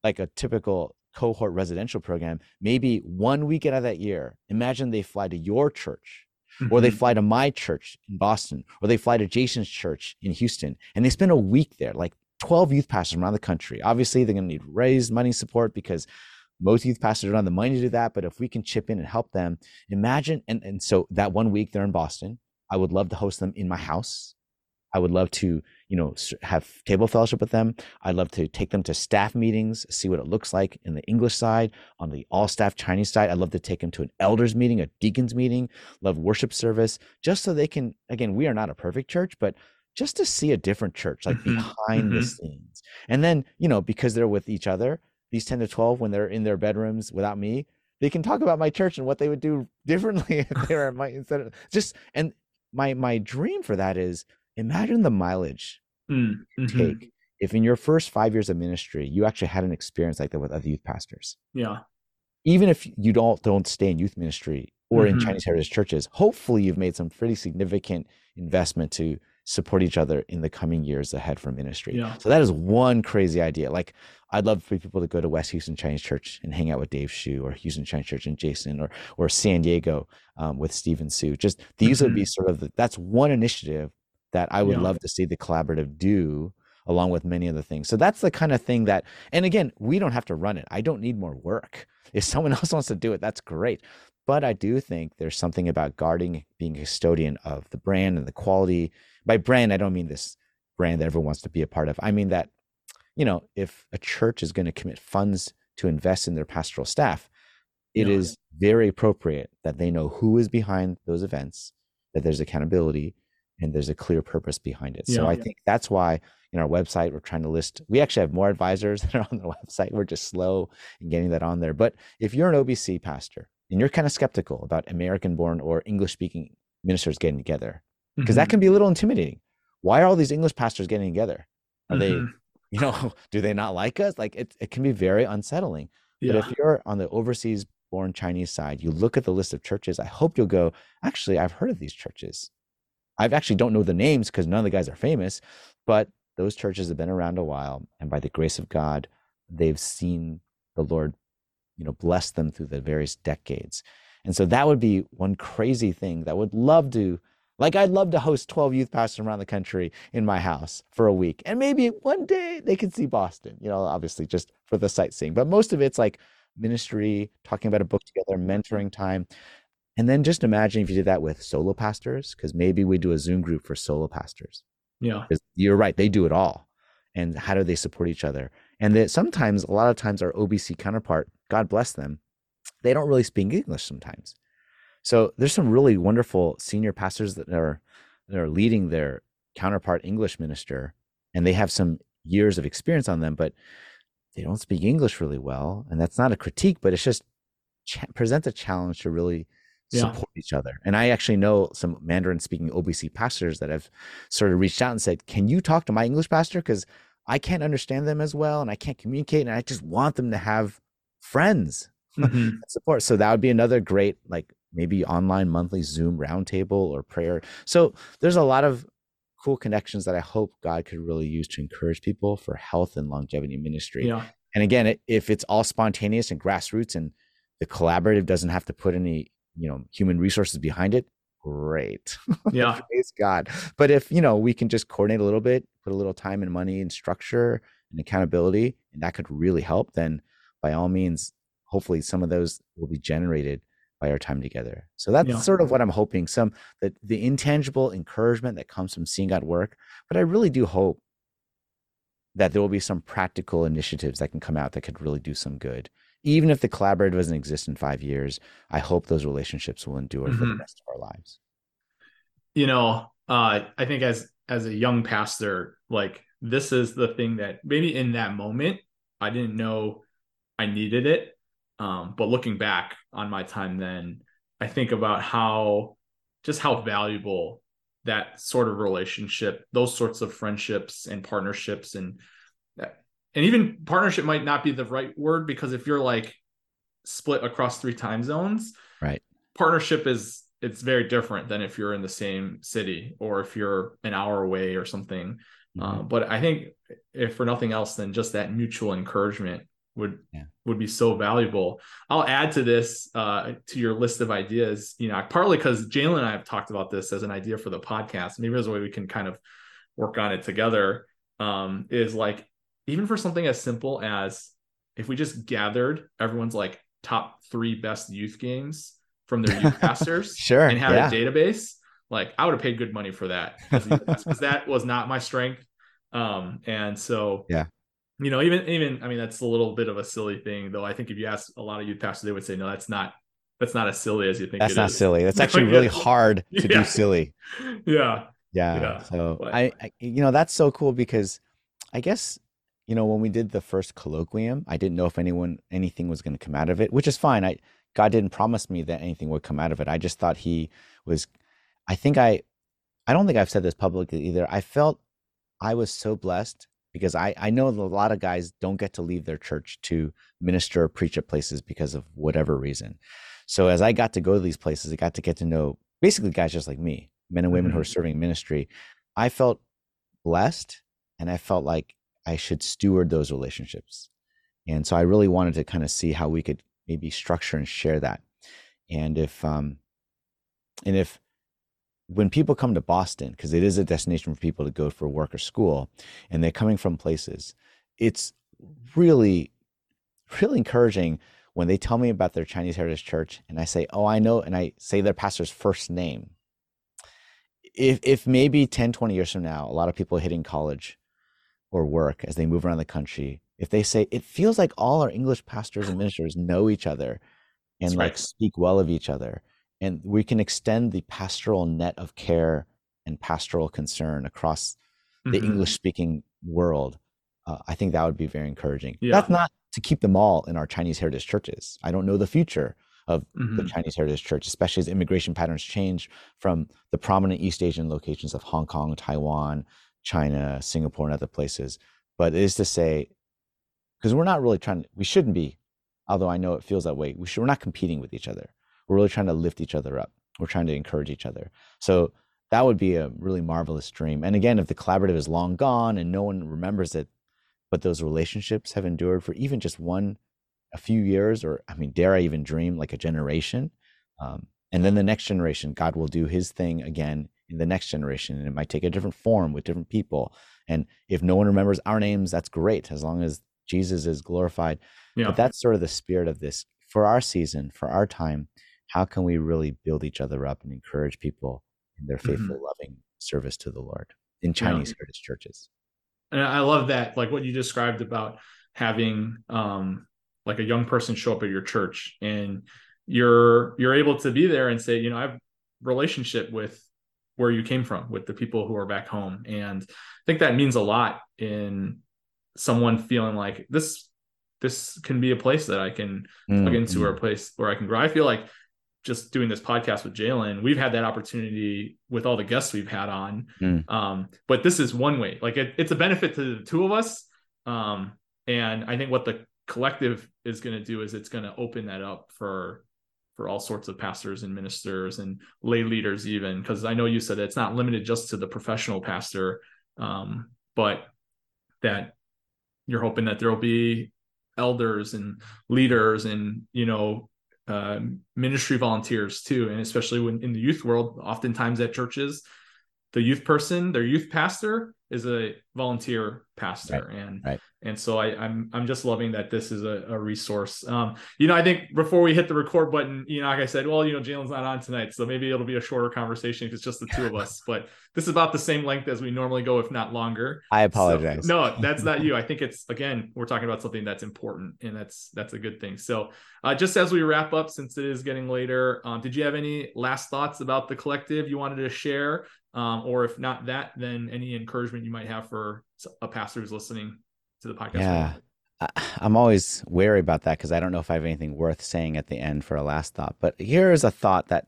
like a typical cohort residential program maybe one week out of that year imagine they fly to your church mm-hmm. or they mm-hmm. fly to my church in boston or they fly to jason's church in houston and they spend a week there like 12 youth pastors around the country obviously they're going to need raised money support because most youth pastors don't have the money to do that, but if we can chip in and help them, imagine. And, and so that one week they're in Boston, I would love to host them in my house. I would love to, you know, have table fellowship with them. I'd love to take them to staff meetings, see what it looks like in the English side, on the all staff Chinese side. I'd love to take them to an elders meeting, a deacons meeting, love worship service, just so they can, again, we are not a perfect church, but just to see a different church, like mm-hmm. behind mm-hmm. the scenes. And then, you know, because they're with each other, these 10 to 12 when they're in their bedrooms without me they can talk about my church and what they would do differently if they were at my instead of just and my my dream for that is imagine the mileage mm, mm-hmm. take if in your first five years of ministry you actually had an experience like that with other youth pastors yeah even if you don't don't stay in youth ministry or mm-hmm. in chinese heritage churches hopefully you've made some pretty significant investment to support each other in the coming years ahead for ministry. Yeah. So that is one crazy idea. Like I'd love for people to go to West Houston Chinese Church and hang out with Dave Shu or Houston Chinese Church and Jason or or San Diego um, with Stephen Sue. Just these mm-hmm. would be mm-hmm. sort of the, that's one initiative that I would yeah. love to see the collaborative do along with many other things. So that's the kind of thing that and again, we don't have to run it. I don't need more work. If someone else wants to do it, that's great. But I do think there's something about guarding, being a custodian of the brand and the quality. By brand, I don't mean this brand that everyone wants to be a part of. I mean that, you know, if a church is going to commit funds to invest in their pastoral staff, it yeah. is very appropriate that they know who is behind those events, that there's accountability, and there's a clear purpose behind it. Yeah, so I yeah. think that's why in our website we're trying to list. We actually have more advisors that are on the website. We're just slow in getting that on there. But if you're an OBC pastor and you're kind of skeptical about American born or English speaking ministers getting together, because mm-hmm. that can be a little intimidating. Why are all these English pastors getting together? Are mm-hmm. they, you know, do they not like us? Like it, it can be very unsettling. Yeah. But if you're on the overseas born Chinese side, you look at the list of churches, I hope you'll go, actually, I've heard of these churches. I actually don't know the names because none of the guys are famous, but those churches have been around a while. And by the grace of God, they've seen the Lord you know bless them through the various decades. And so that would be one crazy thing that would love to like i'd love to host 12 youth pastors around the country in my house for a week and maybe one day they could see boston you know obviously just for the sightseeing. But most of it's like ministry talking about a book together mentoring time. And then just imagine if you did that with solo pastors because maybe we do a zoom group for solo pastors. Yeah. You're right they do it all. And how do they support each other? And that sometimes a lot of times our obc counterpart God bless them, they don't really speak English sometimes. So there's some really wonderful senior pastors that are that are leading their counterpart English minister, and they have some years of experience on them, but they don't speak English really well. And that's not a critique, but it's just ch- presents a challenge to really support yeah. each other. And I actually know some Mandarin speaking OBC pastors that have sort of reached out and said, Can you talk to my English pastor? Because I can't understand them as well and I can't communicate. And I just want them to have friends mm-hmm. support. So that would be another great like maybe online monthly Zoom roundtable or prayer. So there's a lot of cool connections that I hope God could really use to encourage people for health and longevity ministry. Yeah. And again, if it's all spontaneous and grassroots and the collaborative doesn't have to put any, you know, human resources behind it, great. Yeah. Praise God. But if, you know, we can just coordinate a little bit, put a little time and money and structure and accountability, and that could really help, then by all means, hopefully some of those will be generated by our time together. So that's Yeah. sort of what I'm hoping. Some the the intangible encouragement that comes from seeing God work. But I really do hope that there will be some practical initiatives that can come out that could really do some good. Even if the collaborative doesn't exist in five years, I hope those relationships will endure for the Mhm. rest of our lives. you know uh i think as as a young pastor like this is the thing that maybe in that moment i didn't know i needed it um but looking back on my time then i think about how just how valuable that sort of relationship those sorts of friendships and partnerships and and even partnership might not be the right word because if you're like split across three time zones Right. partnership is it's very different than if you're in the same city or if you're an hour away or something uh, Mhm. but i think if for nothing else than just that mutual encouragement would Yeah. would be so valuable i'll add to this uh, to your list of ideas you know partly because jalen and i have talked about this as an idea for the podcast maybe there's a way we can kind of work on it together um, is like even for something as simple as if we just gathered everyone's like top three best youth games from their youth pastors Sure. and had yeah. a database, like I would have paid good money for that because that was not my strength. Um, and so Yeah. You know, even even I mean that's a little bit of a silly thing, though. I think if you ask a lot of youth pastors, they would say, no, that's not that's not as silly as you think. That's not is." silly. That's actually really hard to Yeah. do silly. Yeah, Yeah. Yeah, So but- I, I, you know, that's so cool because I guess, you know, when we did the first colloquium, I didn't know if anyone, anything was going to come out of it, which is fine. I, God didn't promise me that anything would come out of it. I just thought he was, I think I, I don't think I've said this publicly either. I felt I was so blessed because I, I know a lot of guys don't get to leave their church to minister or preach at places because of whatever reason. So as I got to go to these places, I got to get to know basically guys just like me, men and women who are serving ministry. I felt blessed and I felt like I should steward those relationships. And so I really wanted to kind of see how we could maybe structure and share that. And if um and if when people come to Boston, because it is a destination for people to go for work or school, and they're coming from places, it's really, really encouraging when they tell me about their Chinese Heritage Church and I say, Oh, I know, and I say their pastor's first name. If if maybe 10, 20 years from now, a lot of people hitting college or work as they move around the country, if they say it feels like all our English pastors and ministers know each other and That's like right. speak well of each other, and we can extend the pastoral net of care and pastoral concern across the Mhm. English speaking world, uh, I think that would be very encouraging. Yeah. That's not to keep them all in our Chinese heritage churches. I don't know the future of the Mhm. Chinese heritage church, especially as immigration patterns change from the prominent East Asian locations of Hong Kong, Taiwan, China, Singapore, and other places. But it is to say, because we're not really trying, we shouldn't be, although I know it feels that way. We should, we're not competing with each other. We're really trying to lift each other up. We're trying to encourage each other. So that would be a really marvelous dream. And again, if the collaborative is long gone and no one remembers it, but those relationships have endured for even just one, a few years, or I mean, dare I even dream like a generation? Um, and then the next generation, God will do his thing again in the next generation. And it might take a different form with different people. And if no one remembers our names, that's great, as long as Jesus is glorified. Yeah. But that's sort of the spirit of this for our season, for our time. How can we really build each other up and encourage people in their faithful, loving service to the Lord in Chinese heritage churches? and I love that, like what you described about having um like a young person show up at your church and you're you're able to be there and say, you know, I have relationship with where you came from, with the people who are back home. And I think that means a lot in someone feeling like this this can be a place that I can plug Mm, into or a place where I can grow. I feel like just doing this podcast with Jalen, we've had that opportunity with all the guests we've had on. Mm. Um, but this is one way. Like it, it's a benefit to the two of us. Um, and I think what the collective is going to do is it's going to open that up for for all sorts of pastors and ministers and lay leaders even because i know you said it's not limited just to the professional pastor um, but that you're hoping that there'll be elders and leaders and you know uh, ministry volunteers too and especially when in the youth world oftentimes at churches the youth person their youth pastor is a volunteer pastor right, and right. and so I, I'm I'm just loving that this is a, a resource. Um, you know, I think before we hit the record button, you know, like I said, well, you know, Jalen's not on tonight, so maybe it'll be a shorter conversation if it's just the two of us. But this is about the same length as we normally go, if not longer. I apologize. So, no, that's not you. I think it's again, we're talking about something that's important, and that's that's a good thing. So, uh, just as we wrap up, since it is getting later, um, did you have any last thoughts about the collective you wanted to share? Um, or if not that, then any encouragement you might have for a pastor who's listening to the podcast. Yeah. I'm always wary about that because I don't know if I have anything worth saying at the end for a last thought. But here is a thought that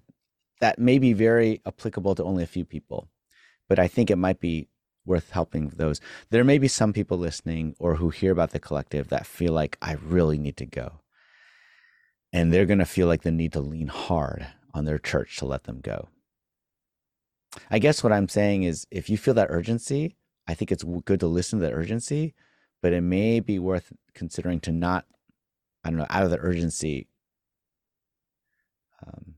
that may be very applicable to only a few people, but I think it might be worth helping those. There may be some people listening or who hear about the collective that feel like I really need to go. And they're going to feel like the need to lean hard on their church to let them go. I guess what I'm saying is if you feel that urgency, I think it's good to listen to that urgency, but it may be worth considering to not, I don't know, out of the urgency, um,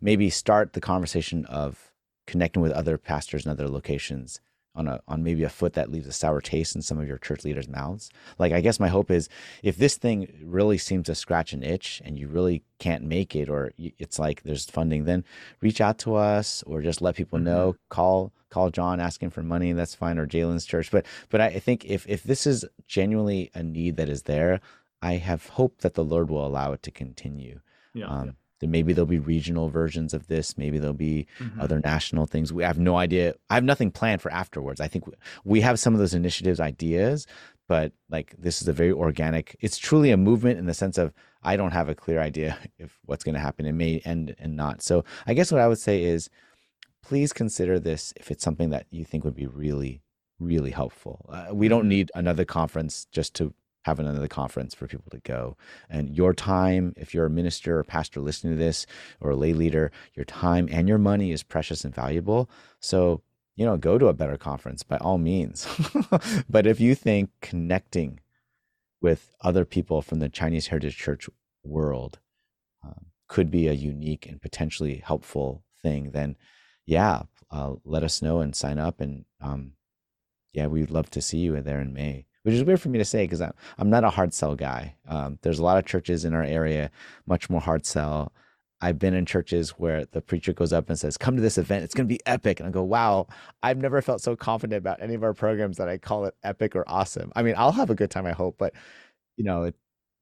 maybe start the conversation of connecting with other pastors in other locations on a on maybe a foot that leaves a sour taste in some of your church leaders' mouths. Like I guess my hope is if this thing really seems to scratch an itch and you really can't make it or it's like there's funding, then reach out to us or just let people know. Mm-hmm. Call call Jon asking for money. That's fine or Jalen's church. But but I think if if this is genuinely a need that is there, I have hope that the Lord will allow it to continue. Yeah. Um, yeah then maybe there'll be regional versions of this maybe there'll be mm-hmm. other national things. We have no idea. I have nothing planned for afterwards. I think we have some of those initiatives ideas but like this is a very organic it's truly a movement in the sense of i don't have a clear idea if what's going to happen. It may end and not. So i guess what i would say is please consider this if it's something that you think would be really really helpful. Uh, we don't mm-hmm. need another conference just to have another conference for people to go. And your time, if you're a minister or pastor listening to this or a lay leader, your time and your money is precious and valuable. So, you know, go to a better conference by all means. but if you think connecting with other people from the Chinese Heritage Church world um, could be a unique and potentially helpful thing, then yeah, uh, let us know and sign up. And um, yeah, we'd love to see you there in May which is weird for me to say because I'm, I'm not a hard sell guy. Um, there's a lot of churches in our area, much more hard sell. I've been in churches where the preacher goes up and says, Come to this event. It's going to be epic. And I go, Wow, I've never felt so confident about any of our programs that I call it epic or awesome. I mean, I'll have a good time, I hope, but you know, it,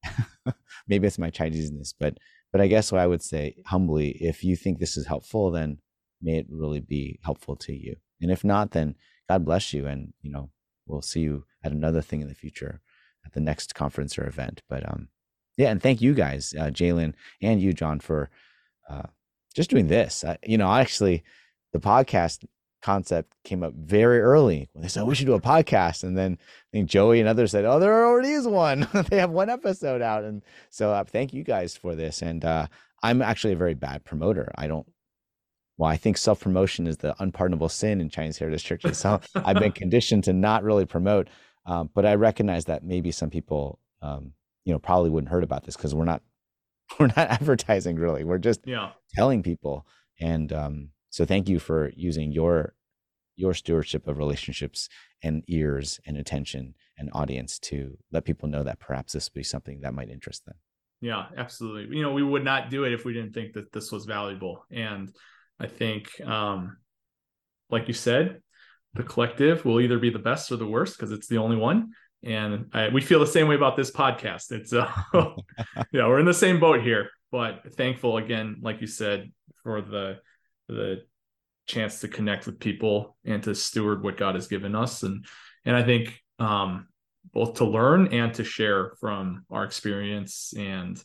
maybe it's my Chineseness. But, but I guess what I would say humbly, if you think this is helpful, then may it really be helpful to you. And if not, then God bless you. And, you know, we'll see you at another thing in the future at the next conference or event. But um, yeah, and thank you guys, uh, Jalen and you, Jon, for uh, just doing this. I, you know, actually, the podcast concept came up very early when they said oh, we should do a podcast, and then I think Joey and others said, "Oh, there already is one. they have one episode out." And so, uh, thank you guys for this. And uh, I'm actually a very bad promoter. I don't well, I think self promotion is the unpardonable sin in Chinese heritage churches. So I've been conditioned to not really promote. Um, but I recognize that maybe some people, um, you know, probably wouldn't heard about this because we're not we're not advertising really. We're just yeah. telling people. And um, so thank you for using your your stewardship of relationships and ears and attention and audience to let people know that perhaps this would be something that might interest them. Yeah, absolutely. You know, we would not do it if we didn't think that this was valuable. And I think, um, like you said, the collective will either be the best or the worst because it's the only one. And I, we feel the same way about this podcast. It's, uh, yeah, we're in the same boat here. But thankful again, like you said, for the the chance to connect with people and to steward what God has given us. And and I think um, both to learn and to share from our experience and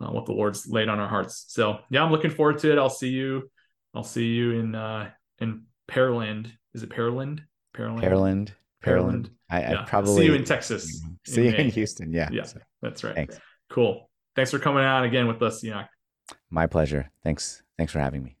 uh, what the Lord's laid on our hearts. So yeah, I'm looking forward to it. I'll see you I'll see you in uh in Pearland. Is it Pearland? Pearland. Pearland. Pearland. I, yeah. I probably see you in Texas. See you in Houston. Yeah. Yeah. So. That's right. Thanks. Cool. Thanks for coming out again with us, Enoch. My pleasure. Thanks. Thanks for having me.